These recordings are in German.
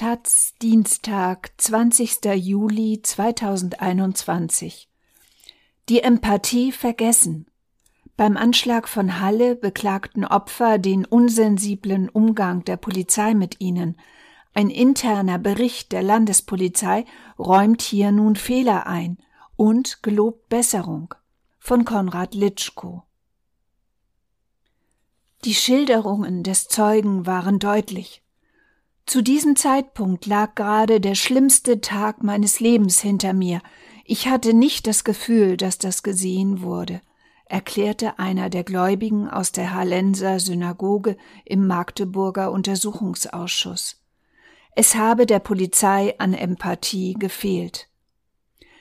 Taz Dienstag, 20. Juli 2021 Die Empathie vergessen. Beim Anschlag von Halle beklagten Opfer den unsensiblen Umgang der Polizei mit ihnen. Ein interner Bericht der Landespolizei räumt hier nun Fehler ein und gelobt Besserung. Von Konrad Litschko. Die Schilderungen des Zeugen waren deutlich. Zu diesem Zeitpunkt lag gerade der schlimmste Tag meines Lebens hinter mir. Ich hatte nicht das Gefühl, dass das gesehen wurde, erklärte einer der Gläubigen aus der Hallenser Synagoge im Magdeburger Untersuchungsausschuss. Es habe der Polizei an Empathie gefehlt.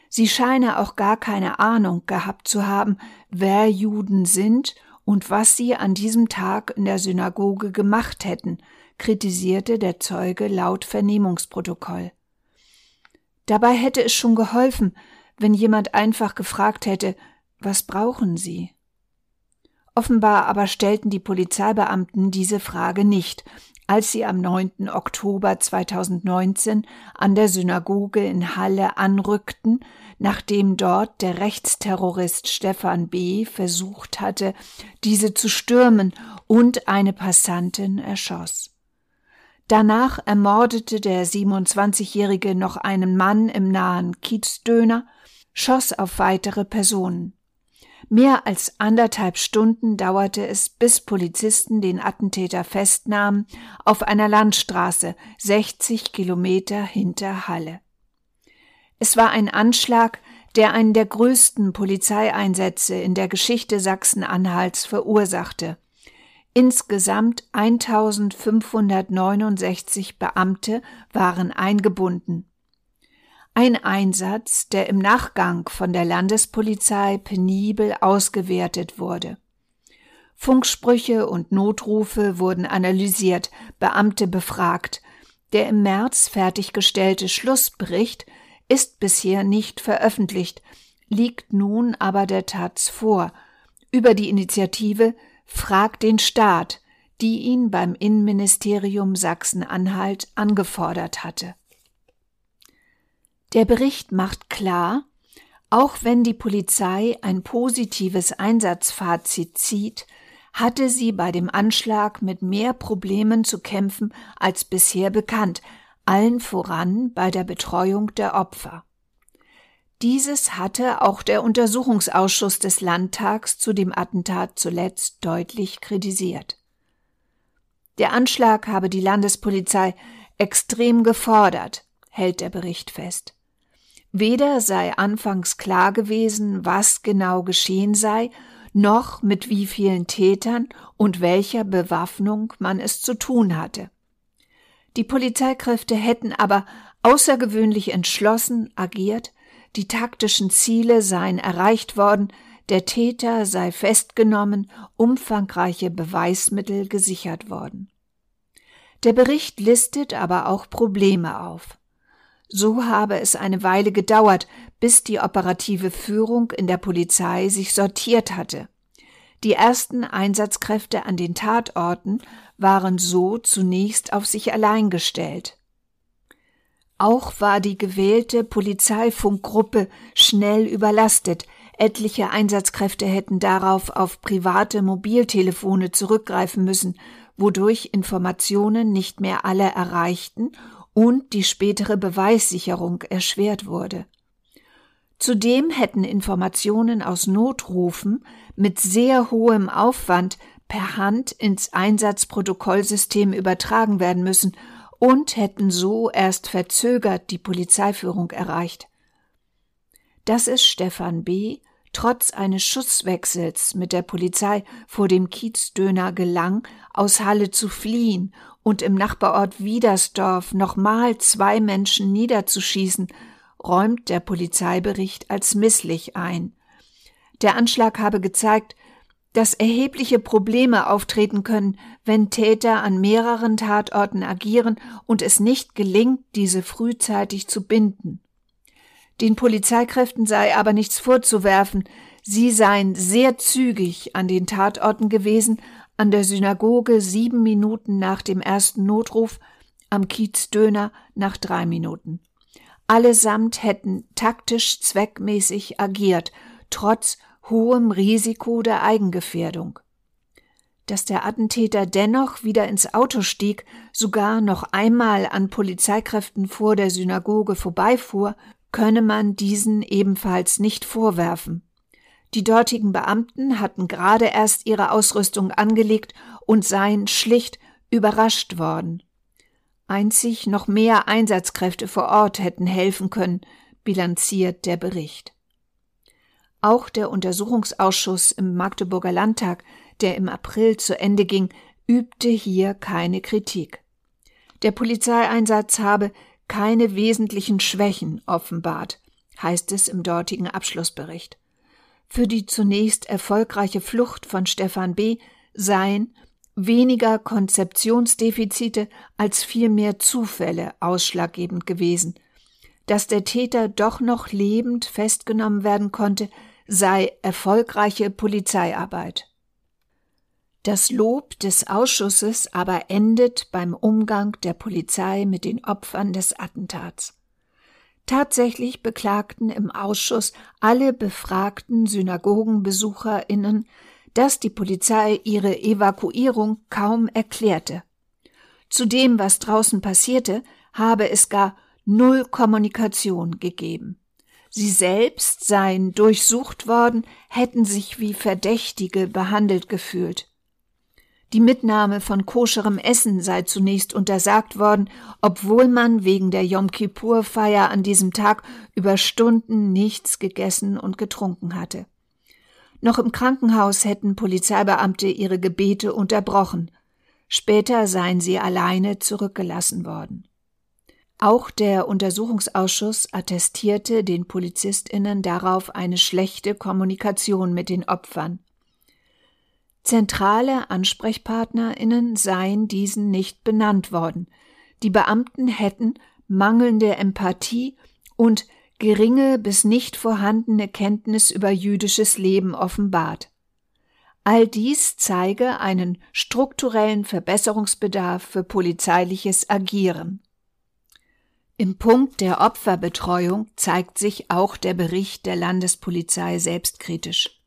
Sie scheine auch gar keine Ahnung gehabt zu haben, wer Juden sind und was sie an diesem Tag in der Synagoge gemacht hätten, kritisierte der Zeuge laut Vernehmungsprotokoll. Dabei hätte es schon geholfen, wenn jemand einfach gefragt hätte, was brauchen Sie? Offenbar aber stellten die Polizeibeamten diese Frage nicht, als sie am 9. Oktober 2019 an der Synagoge in Halle anrückten, nachdem dort der Rechtsterrorist Stefan B. versucht hatte, diese zu stürmen und eine Passantin erschoss. Danach ermordete der 27-Jährige noch einen Mann im nahen Kiezdöner, schoss auf weitere Personen. Mehr als anderthalb Stunden dauerte es, bis Polizisten den Attentäter festnahmen auf einer Landstraße 60 Kilometer hinter Halle. Es war ein Anschlag, der einen der größten Polizeieinsätze in der Geschichte Sachsen-Anhalts verursachte. Insgesamt 1569 Beamte waren eingebunden. Ein Einsatz, der im Nachgang von der Landespolizei penibel ausgewertet wurde. Funksprüche und Notrufe wurden analysiert, Beamte befragt. Der im März fertiggestellte Schlussbericht ist bisher nicht veröffentlicht, liegt nun aber der Taz vor. Über die Initiative Frag den Staat, die ihn beim Innenministerium Sachsen-Anhalt angefordert hatte. Der Bericht macht klar, auch wenn die Polizei ein positives Einsatzfazit zieht, hatte sie bei dem Anschlag mit mehr Problemen zu kämpfen als bisher bekannt, allen voran bei der Betreuung der Opfer. Dieses hatte auch der Untersuchungsausschuss des Landtags zu dem Attentat zuletzt deutlich kritisiert. Der Anschlag habe die Landespolizei extrem gefordert, hält der Bericht fest. Weder sei anfangs klar gewesen, was genau geschehen sei, noch mit wie vielen Tätern und welcher Bewaffnung man es zu tun hatte. Die Polizeikräfte hätten aber außergewöhnlich entschlossen agiert, die taktischen Ziele seien erreicht worden, der Täter sei festgenommen, umfangreiche Beweismittel gesichert worden. Der Bericht listet aber auch Probleme auf. So habe es eine Weile gedauert, bis die operative Führung in der Polizei sich sortiert hatte. Die ersten Einsatzkräfte an den Tatorten waren so zunächst auf sich allein gestellt. Auch war die gewählte Polizeifunkgruppe schnell überlastet. Etliche Einsatzkräfte hätten darauf auf private Mobiltelefone zurückgreifen müssen, wodurch Informationen nicht mehr alle erreichten und die spätere Beweissicherung erschwert wurde. Zudem hätten Informationen aus Notrufen mit sehr hohem Aufwand per Hand ins Einsatzprotokollsystem übertragen werden müssen und hätten so erst verzögert die Polizeiführung erreicht. Dass es Stefan B. trotz eines Schusswechsels mit der Polizei vor dem Kiezdöner gelang, aus Halle zu fliehen und im Nachbarort Wiedersdorf nochmal zwei Menschen niederzuschießen, räumt der Polizeibericht als misslich ein. Der Anschlag habe gezeigt, dass erhebliche Probleme auftreten können, wenn Täter an mehreren Tatorten agieren und es nicht gelingt, diese frühzeitig zu binden. Den Polizeikräften sei aber nichts vorzuwerfen, sie seien sehr zügig an den Tatorten gewesen, an der Synagoge sieben Minuten nach dem ersten Notruf, am Kiez Döner nach drei Minuten. Allesamt hätten taktisch zweckmäßig agiert, trotz hohem Risiko der Eigengefährdung. Dass der Attentäter dennoch wieder ins Auto stieg, sogar noch einmal an Polizeikräften vor der Synagoge vorbeifuhr, könne man diesen ebenfalls nicht vorwerfen. Die dortigen Beamten hatten gerade erst ihre Ausrüstung angelegt und seien schlicht überrascht worden. Einzig noch mehr Einsatzkräfte vor Ort hätten helfen können, bilanziert der Bericht. Auch der Untersuchungsausschuss im Magdeburger Landtag, der im April zu Ende ging, übte hier keine Kritik. Der Polizeieinsatz habe keine wesentlichen Schwächen offenbart, heißt es im dortigen Abschlussbericht. Für die zunächst erfolgreiche Flucht von Stefan B. seien weniger Konzeptionsdefizite als vielmehr Zufälle ausschlaggebend gewesen. Dass der Täter doch noch lebend festgenommen werden konnte, sei erfolgreiche Polizeiarbeit. Das Lob des Ausschusses aber endet beim Umgang der Polizei mit den Opfern des Attentats. Tatsächlich beklagten im Ausschuss alle befragten Synagogenbesucherinnen, dass die Polizei ihre Evakuierung kaum erklärte. Zu dem, was draußen passierte, habe es gar null Kommunikation gegeben. Sie selbst seien durchsucht worden, hätten sich wie Verdächtige behandelt gefühlt. Die Mitnahme von koscherem Essen sei zunächst untersagt worden, obwohl man wegen der Yom Kippur-Feier an diesem Tag über Stunden nichts gegessen und getrunken hatte. Noch im Krankenhaus hätten Polizeibeamte ihre Gebete unterbrochen. Später seien sie alleine zurückgelassen worden. Auch der Untersuchungsausschuss attestierte den Polizistinnen darauf eine schlechte Kommunikation mit den Opfern. Zentrale Ansprechpartnerinnen seien diesen nicht benannt worden. Die Beamten hätten mangelnde Empathie und geringe bis nicht vorhandene Kenntnis über jüdisches Leben offenbart. All dies zeige einen strukturellen Verbesserungsbedarf für polizeiliches Agieren. Im Punkt der Opferbetreuung zeigt sich auch der Bericht der Landespolizei selbstkritisch.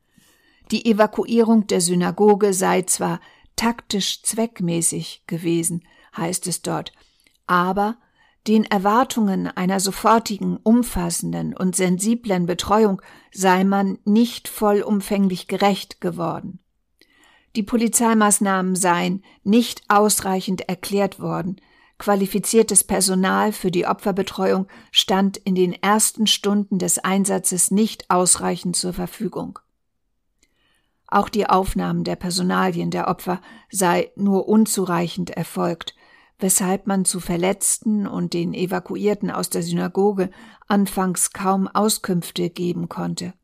Die Evakuierung der Synagoge sei zwar taktisch zweckmäßig gewesen, heißt es dort, aber den Erwartungen einer sofortigen, umfassenden und sensiblen Betreuung sei man nicht vollumfänglich gerecht geworden. Die Polizeimaßnahmen seien nicht ausreichend erklärt worden, Qualifiziertes Personal für die Opferbetreuung stand in den ersten Stunden des Einsatzes nicht ausreichend zur Verfügung. Auch die Aufnahmen der Personalien der Opfer sei nur unzureichend erfolgt, weshalb man zu Verletzten und den Evakuierten aus der Synagoge anfangs kaum Auskünfte geben konnte.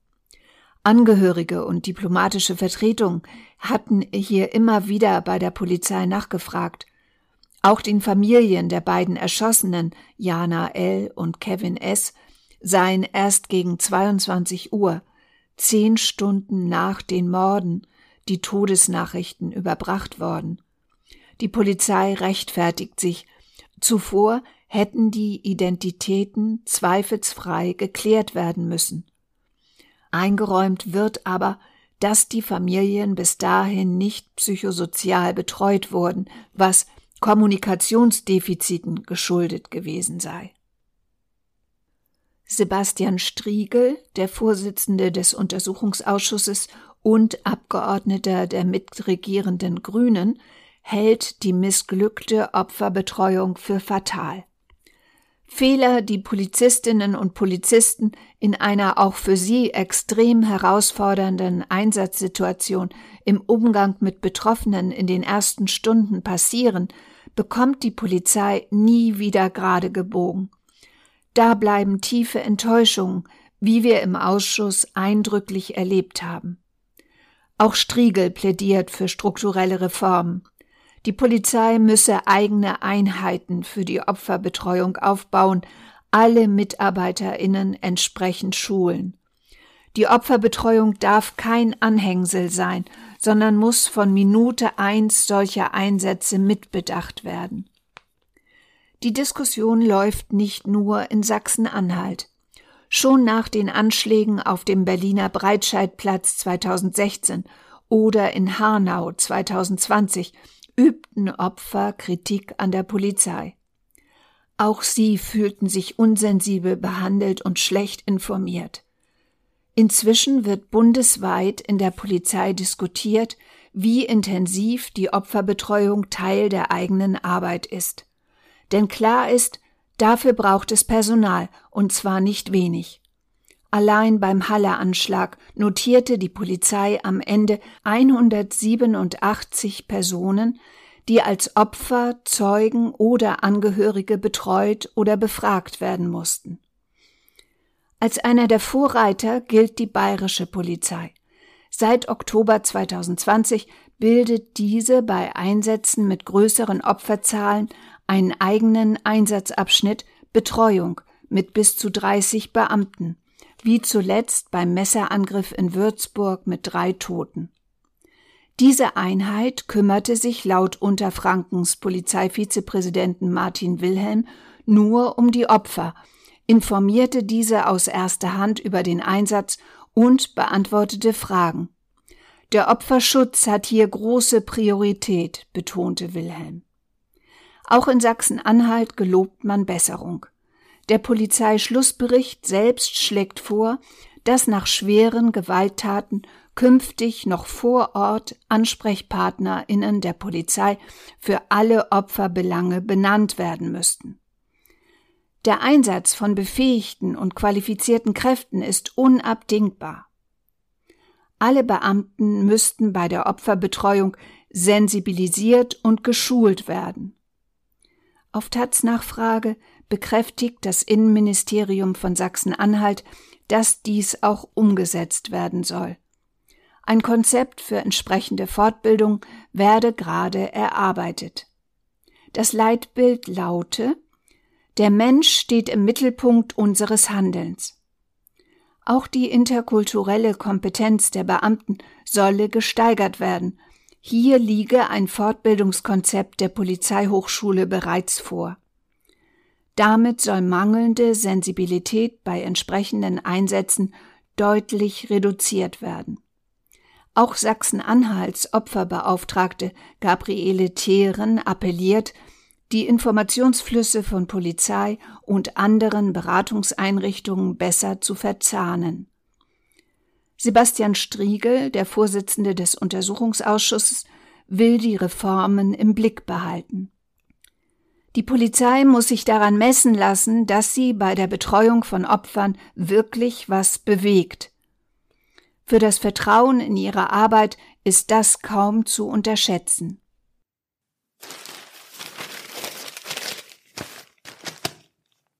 Angehörige und diplomatische Vertretungen hatten hier immer wieder bei der Polizei nachgefragt, auch den Familien der beiden Erschossenen, Jana L. und Kevin S., seien erst gegen 22 Uhr, zehn Stunden nach den Morden, die Todesnachrichten überbracht worden. Die Polizei rechtfertigt sich. Zuvor hätten die Identitäten zweifelsfrei geklärt werden müssen. Eingeräumt wird aber, dass die Familien bis dahin nicht psychosozial betreut wurden, was Kommunikationsdefiziten geschuldet gewesen sei. Sebastian Striegel, der Vorsitzende des Untersuchungsausschusses und Abgeordneter der mitregierenden Grünen, hält die missglückte Opferbetreuung für fatal. Fehler, die Polizistinnen und Polizisten in einer auch für sie extrem herausfordernden Einsatzsituation im Umgang mit Betroffenen in den ersten Stunden passieren, bekommt die Polizei nie wieder gerade gebogen. Da bleiben tiefe Enttäuschungen, wie wir im Ausschuss eindrücklich erlebt haben. Auch Striegel plädiert für strukturelle Reformen. Die Polizei müsse eigene Einheiten für die Opferbetreuung aufbauen, alle Mitarbeiterinnen entsprechend schulen. Die Opferbetreuung darf kein Anhängsel sein, sondern muss von Minute eins solcher Einsätze mitbedacht werden. Die Diskussion läuft nicht nur in Sachsen-Anhalt. Schon nach den Anschlägen auf dem Berliner Breitscheidplatz 2016 oder in Hanau 2020 übten Opfer Kritik an der Polizei. Auch sie fühlten sich unsensibel behandelt und schlecht informiert. Inzwischen wird bundesweit in der Polizei diskutiert, wie intensiv die Opferbetreuung Teil der eigenen Arbeit ist. Denn klar ist, dafür braucht es Personal, und zwar nicht wenig. Allein beim Halle-Anschlag notierte die Polizei am Ende 187 Personen, die als Opfer, Zeugen oder Angehörige betreut oder befragt werden mussten. Als einer der Vorreiter gilt die bayerische Polizei. Seit Oktober 2020 bildet diese bei Einsätzen mit größeren Opferzahlen einen eigenen Einsatzabschnitt Betreuung mit bis zu 30 Beamten, wie zuletzt beim Messerangriff in Würzburg mit drei Toten. Diese Einheit kümmerte sich laut Unterfrankens Polizeivizepräsidenten Martin Wilhelm nur um die Opfer, informierte diese aus erster Hand über den Einsatz und beantwortete Fragen. Der Opferschutz hat hier große Priorität, betonte Wilhelm. Auch in Sachsen-Anhalt gelobt man Besserung. Der Polizeischlussbericht selbst schlägt vor, dass nach schweren Gewalttaten künftig noch vor Ort AnsprechpartnerInnen der Polizei für alle Opferbelange benannt werden müssten. Der Einsatz von befähigten und qualifizierten Kräften ist unabdingbar. Alle Beamten müssten bei der Opferbetreuung sensibilisiert und geschult werden. Auf Taz Nachfrage bekräftigt das Innenministerium von Sachsen-Anhalt, dass dies auch umgesetzt werden soll. Ein Konzept für entsprechende Fortbildung werde gerade erarbeitet. Das Leitbild laute Der Mensch steht im Mittelpunkt unseres Handelns. Auch die interkulturelle Kompetenz der Beamten solle gesteigert werden. Hier liege ein Fortbildungskonzept der Polizeihochschule bereits vor. Damit soll mangelnde Sensibilität bei entsprechenden Einsätzen deutlich reduziert werden. Auch Sachsen-Anhalts Opferbeauftragte Gabriele Theeren appelliert, die Informationsflüsse von Polizei und anderen Beratungseinrichtungen besser zu verzahnen. Sebastian Striegel, der Vorsitzende des Untersuchungsausschusses, will die Reformen im Blick behalten. Die Polizei muss sich daran messen lassen, dass sie bei der Betreuung von Opfern wirklich was bewegt, für das Vertrauen in ihre Arbeit ist das kaum zu unterschätzen.